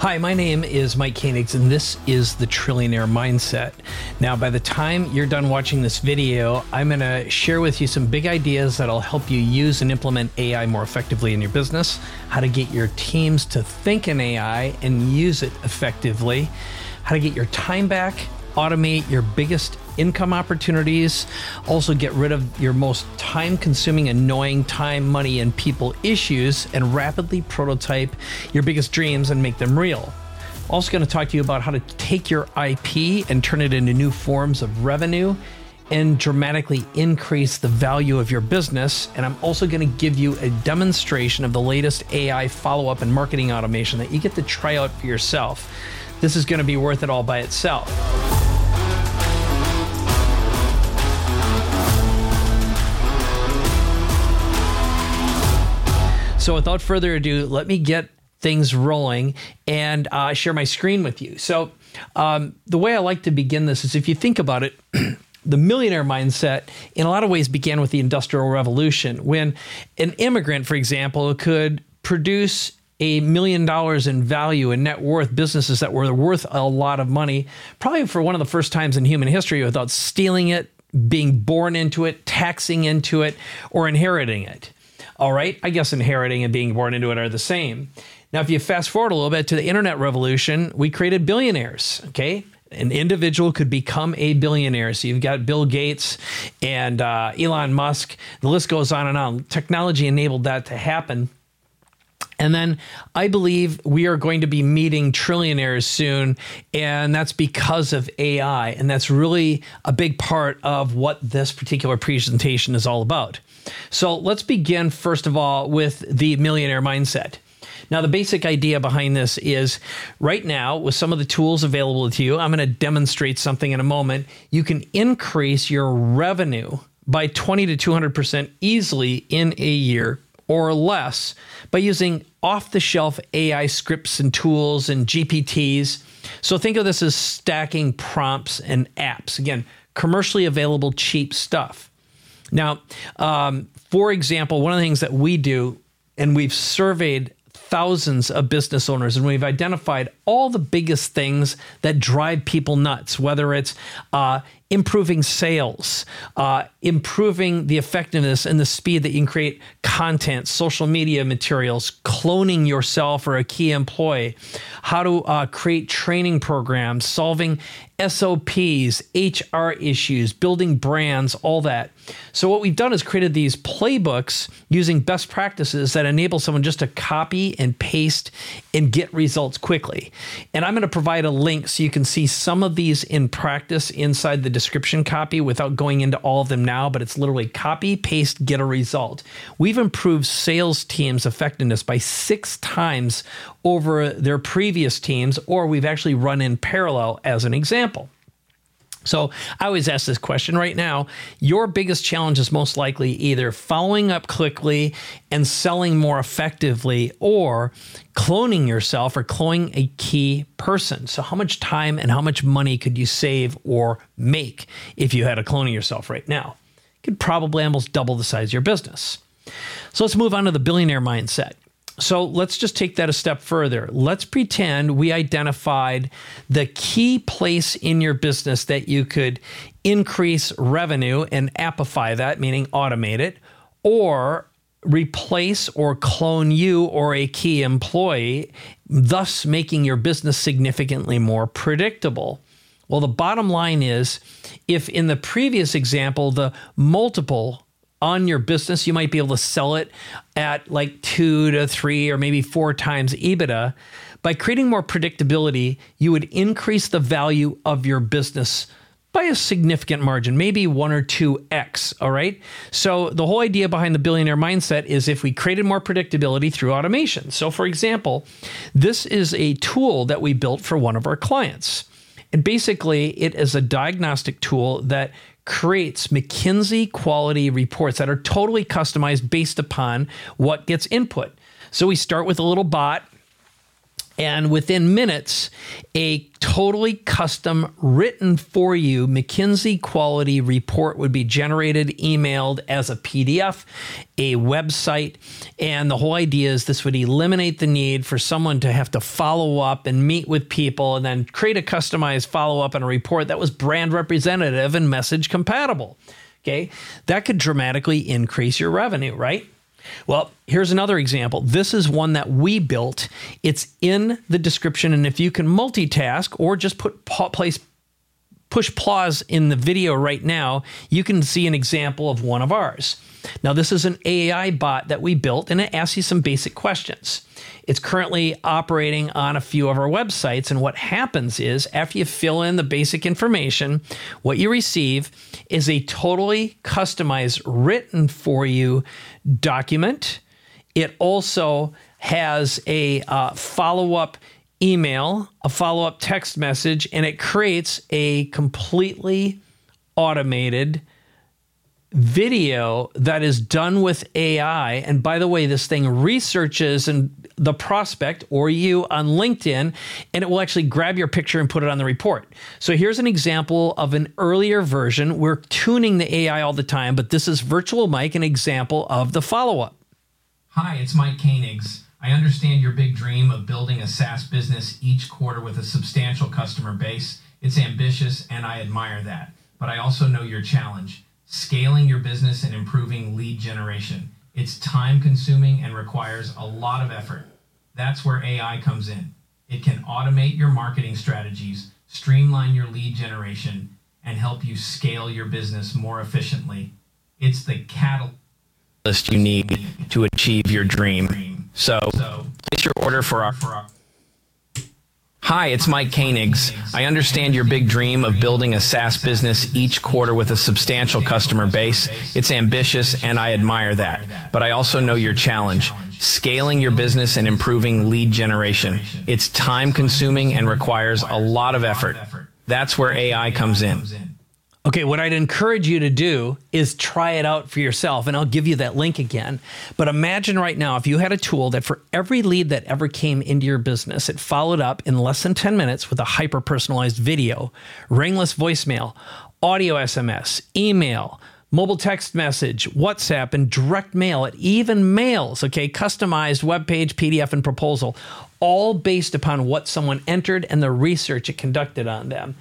Hi, my name is Mike Koenigs, and this is the Trillionaire Mindset. Now, by the time you're done watching this video, I'm going to share with you some big ideas that'll help you use and implement AI more effectively in your business, how to get your teams to think in AI and use it effectively, how to get your time back, automate your biggest income opportunities, also get rid of your most time consuming, annoying time, money, and people issues, and rapidly prototype your biggest dreams and make them real. Also, going to talk to you about how to take your IP and turn it into new forms of revenue and dramatically increase the value of your business. And I'm also going to give you a demonstration of the latest AI follow up and marketing automation that you get to try out for yourself. This is going to be worth it all by itself. So, without further ado, let me get things rolling and uh, share my screen with you. So, um, the way I like to begin this is if you think about it, the millionaire mindset in a lot of ways began with the Industrial Revolution when an immigrant, for example, could produce a million dollars in value and net worth businesses that were worth a lot of money, probably for one of the first times in human history without stealing it, being born into it, taxing into it, or inheriting it. All right, I guess inheriting and being born into it are the same. Now, if you fast forward a little bit to the internet revolution, we created billionaires. Okay, an individual could become a billionaire. So you've got Bill Gates and uh, Elon Musk. The list goes on and on. Technology enabled that to happen. And then I believe we are going to be meeting trillionaires soon. And that's because of AI. And that's really a big part of what this particular presentation is all about. So let's begin, first of all, with the millionaire mindset. Now, the basic idea behind this is right now, with some of the tools available to you, I'm going to demonstrate something in a moment. You can increase your revenue by 20 to 200% easily in a year or less by using off the shelf AI scripts and tools and GPTs. So think of this as stacking prompts and apps. Again, commercially available, cheap stuff. Now, um, for example, one of the things that we do, and we've surveyed thousands of business owners and we've identified all the biggest things that drive people nuts, whether it's uh, improving sales, uh, improving the effectiveness and the speed that you can create content, social media materials, cloning yourself or a key employee, how to uh, create training programs, solving SOPs, HR issues, building brands, all that. So, what we've done is created these playbooks using best practices that enable someone just to copy and paste and get results quickly. And I'm going to provide a link so you can see some of these in practice inside the description copy without going into all of them now, but it's literally copy, paste, get a result. We've improved sales teams' effectiveness by six times over their previous teams, or we've actually run in parallel as an example. So I always ask this question right now. Your biggest challenge is most likely either following up quickly and selling more effectively or cloning yourself or cloning a key person. So, how much time and how much money could you save or make if you had to cloning yourself right now? You could probably almost double the size of your business. So, let's move on to the billionaire mindset. So let's just take that a step further. Let's pretend we identified the key place in your business that you could increase revenue and appify that, meaning automate it, or replace or clone you or a key employee, thus making your business significantly more predictable. Well, the bottom line is if in the previous example, the multiple on your business, you might be able to sell it at like two to three or maybe four times EBITDA. By creating more predictability, you would increase the value of your business by a significant margin, maybe one or two X. All right. So, the whole idea behind the billionaire mindset is if we created more predictability through automation. So, for example, this is a tool that we built for one of our clients. And basically, it is a diagnostic tool that creates McKinsey quality reports that are totally customized based upon what gets input. So we start with a little bot. And within minutes, a totally custom written for you McKinsey quality report would be generated, emailed as a PDF, a website. And the whole idea is this would eliminate the need for someone to have to follow up and meet with people and then create a customized follow up and a report that was brand representative and message compatible. Okay. That could dramatically increase your revenue, right? Well, here's another example. This is one that we built. It's in the description, and if you can multitask or just put place push pause in the video right now, you can see an example of one of ours. Now, this is an AI bot that we built, and it asks you some basic questions. It's currently operating on a few of our websites. And what happens is, after you fill in the basic information, what you receive is a totally customized, written for you document. It also has a uh, follow up email, a follow up text message, and it creates a completely automated video that is done with AI. And by the way, this thing researches and the prospect or you on LinkedIn, and it will actually grab your picture and put it on the report. So here's an example of an earlier version. We're tuning the AI all the time, but this is Virtual Mike, an example of the follow up. Hi, it's Mike Koenigs. I understand your big dream of building a SaaS business each quarter with a substantial customer base. It's ambitious, and I admire that. But I also know your challenge scaling your business and improving lead generation. It's time consuming and requires a lot of effort. That's where AI comes in. It can automate your marketing strategies, streamline your lead generation, and help you scale your business more efficiently. It's the catalyst you need to achieve your dream. So, place your order for our Hi, it's Mike Koenigs. I understand your big dream of building a SaaS business each quarter with a substantial customer base. It's ambitious and I admire that. But I also know your challenge scaling your business and improving lead generation. It's time consuming and requires a lot of effort. That's where AI comes in. Okay, what I'd encourage you to do is try it out for yourself, and I'll give you that link again. But imagine right now if you had a tool that for every lead that ever came into your business, it followed up in less than 10 minutes with a hyper personalized video, ringless voicemail, audio SMS, email, mobile text message, WhatsApp, and direct mail. It even mails, okay, customized web page, PDF, and proposal, all based upon what someone entered and the research it conducted on them.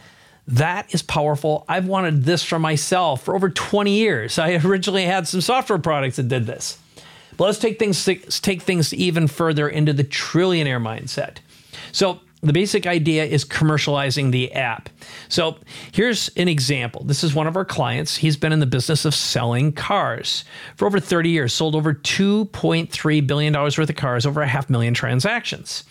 That is powerful. I've wanted this for myself for over 20 years. I originally had some software products that did this. But let's take things take things even further into the trillionaire mindset. So the basic idea is commercializing the app. So here's an example. This is one of our clients. He's been in the business of selling cars for over 30 years, sold over $2.3 billion worth of cars, over a half million transactions.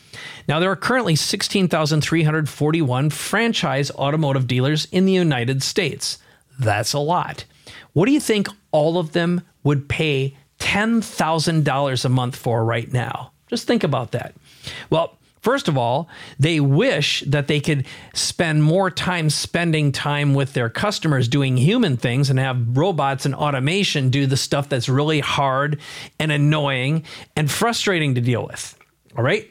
Now, there are currently 16,341 franchise automotive dealers in the United States. That's a lot. What do you think all of them would pay $10,000 a month for right now? Just think about that. Well, First of all, they wish that they could spend more time spending time with their customers doing human things and have robots and automation do the stuff that's really hard and annoying and frustrating to deal with. All right.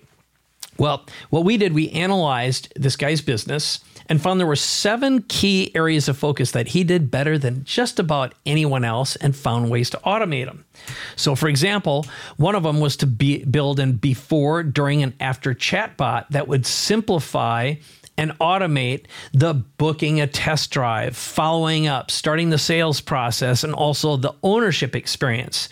Well, what we did, we analyzed this guy's business and found there were seven key areas of focus that he did better than just about anyone else and found ways to automate them. So, for example, one of them was to be, build a before, during, and after chatbot that would simplify and automate the booking a test drive, following up, starting the sales process, and also the ownership experience.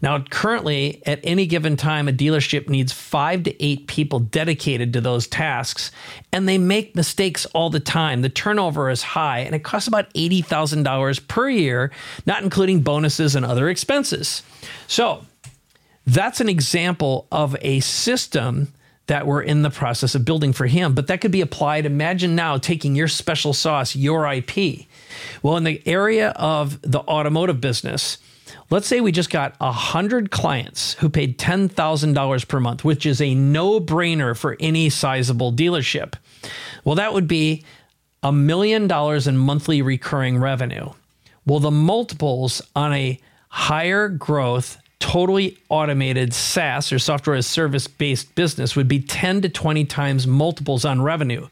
Now, currently, at any given time, a dealership needs five to eight people dedicated to those tasks, and they make mistakes all the time. The turnover is high, and it costs about $80,000 per year, not including bonuses and other expenses. So, that's an example of a system that we're in the process of building for him. But that could be applied. Imagine now taking your special sauce, your IP. Well, in the area of the automotive business, let's say we just got 100 clients who paid $10,000 per month, which is a no brainer for any sizable dealership. Well, that would be a million dollars in monthly recurring revenue. Well, the multiples on a higher growth totally automated SaaS or software as service based business would be 10 to 20 times multiples on revenue.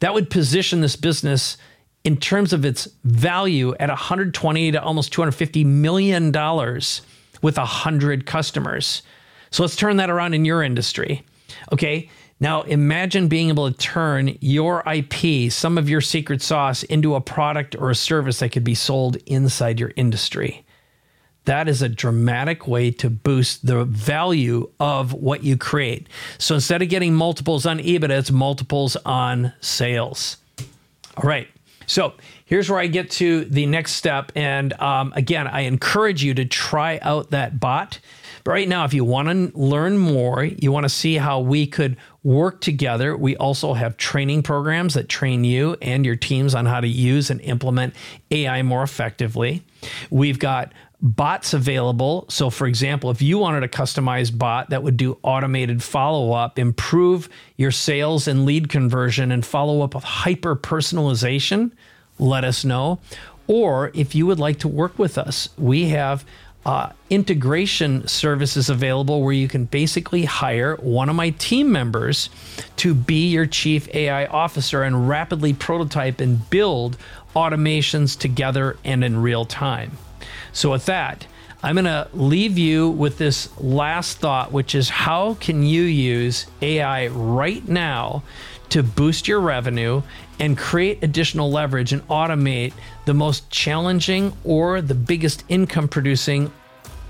That would position this business in terms of its value at 120 to almost 250 million dollars with 100 customers. So let's turn that around in your industry. Okay? Now imagine being able to turn your IP, some of your secret sauce into a product or a service that could be sold inside your industry. That is a dramatic way to boost the value of what you create. So instead of getting multiples on EBITDA, it's multiples on sales. All right. So here's where I get to the next step. And um, again, I encourage you to try out that bot. But right now, if you want to learn more, you want to see how we could work together, we also have training programs that train you and your teams on how to use and implement AI more effectively. We've got bots available. So, for example, if you wanted a customized bot that would do automated follow up, improve your sales and lead conversion, and follow up with hyper personalization, let us know. Or if you would like to work with us, we have uh, integration services available where you can basically hire one of my team members to be your chief AI officer and rapidly prototype and build automations together and in real time. So, with that, I'm going to leave you with this last thought, which is how can you use AI right now to boost your revenue and create additional leverage and automate the most challenging or the biggest income producing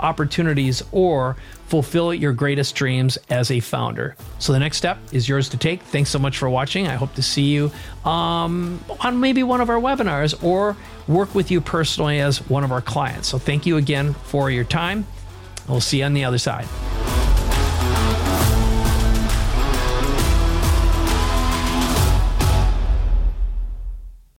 opportunities or fulfill your greatest dreams as a founder. So the next step is yours to take. Thanks so much for watching. I hope to see you um, on maybe one of our webinars or work with you personally as one of our clients. So thank you again for your time. We'll see you on the other side.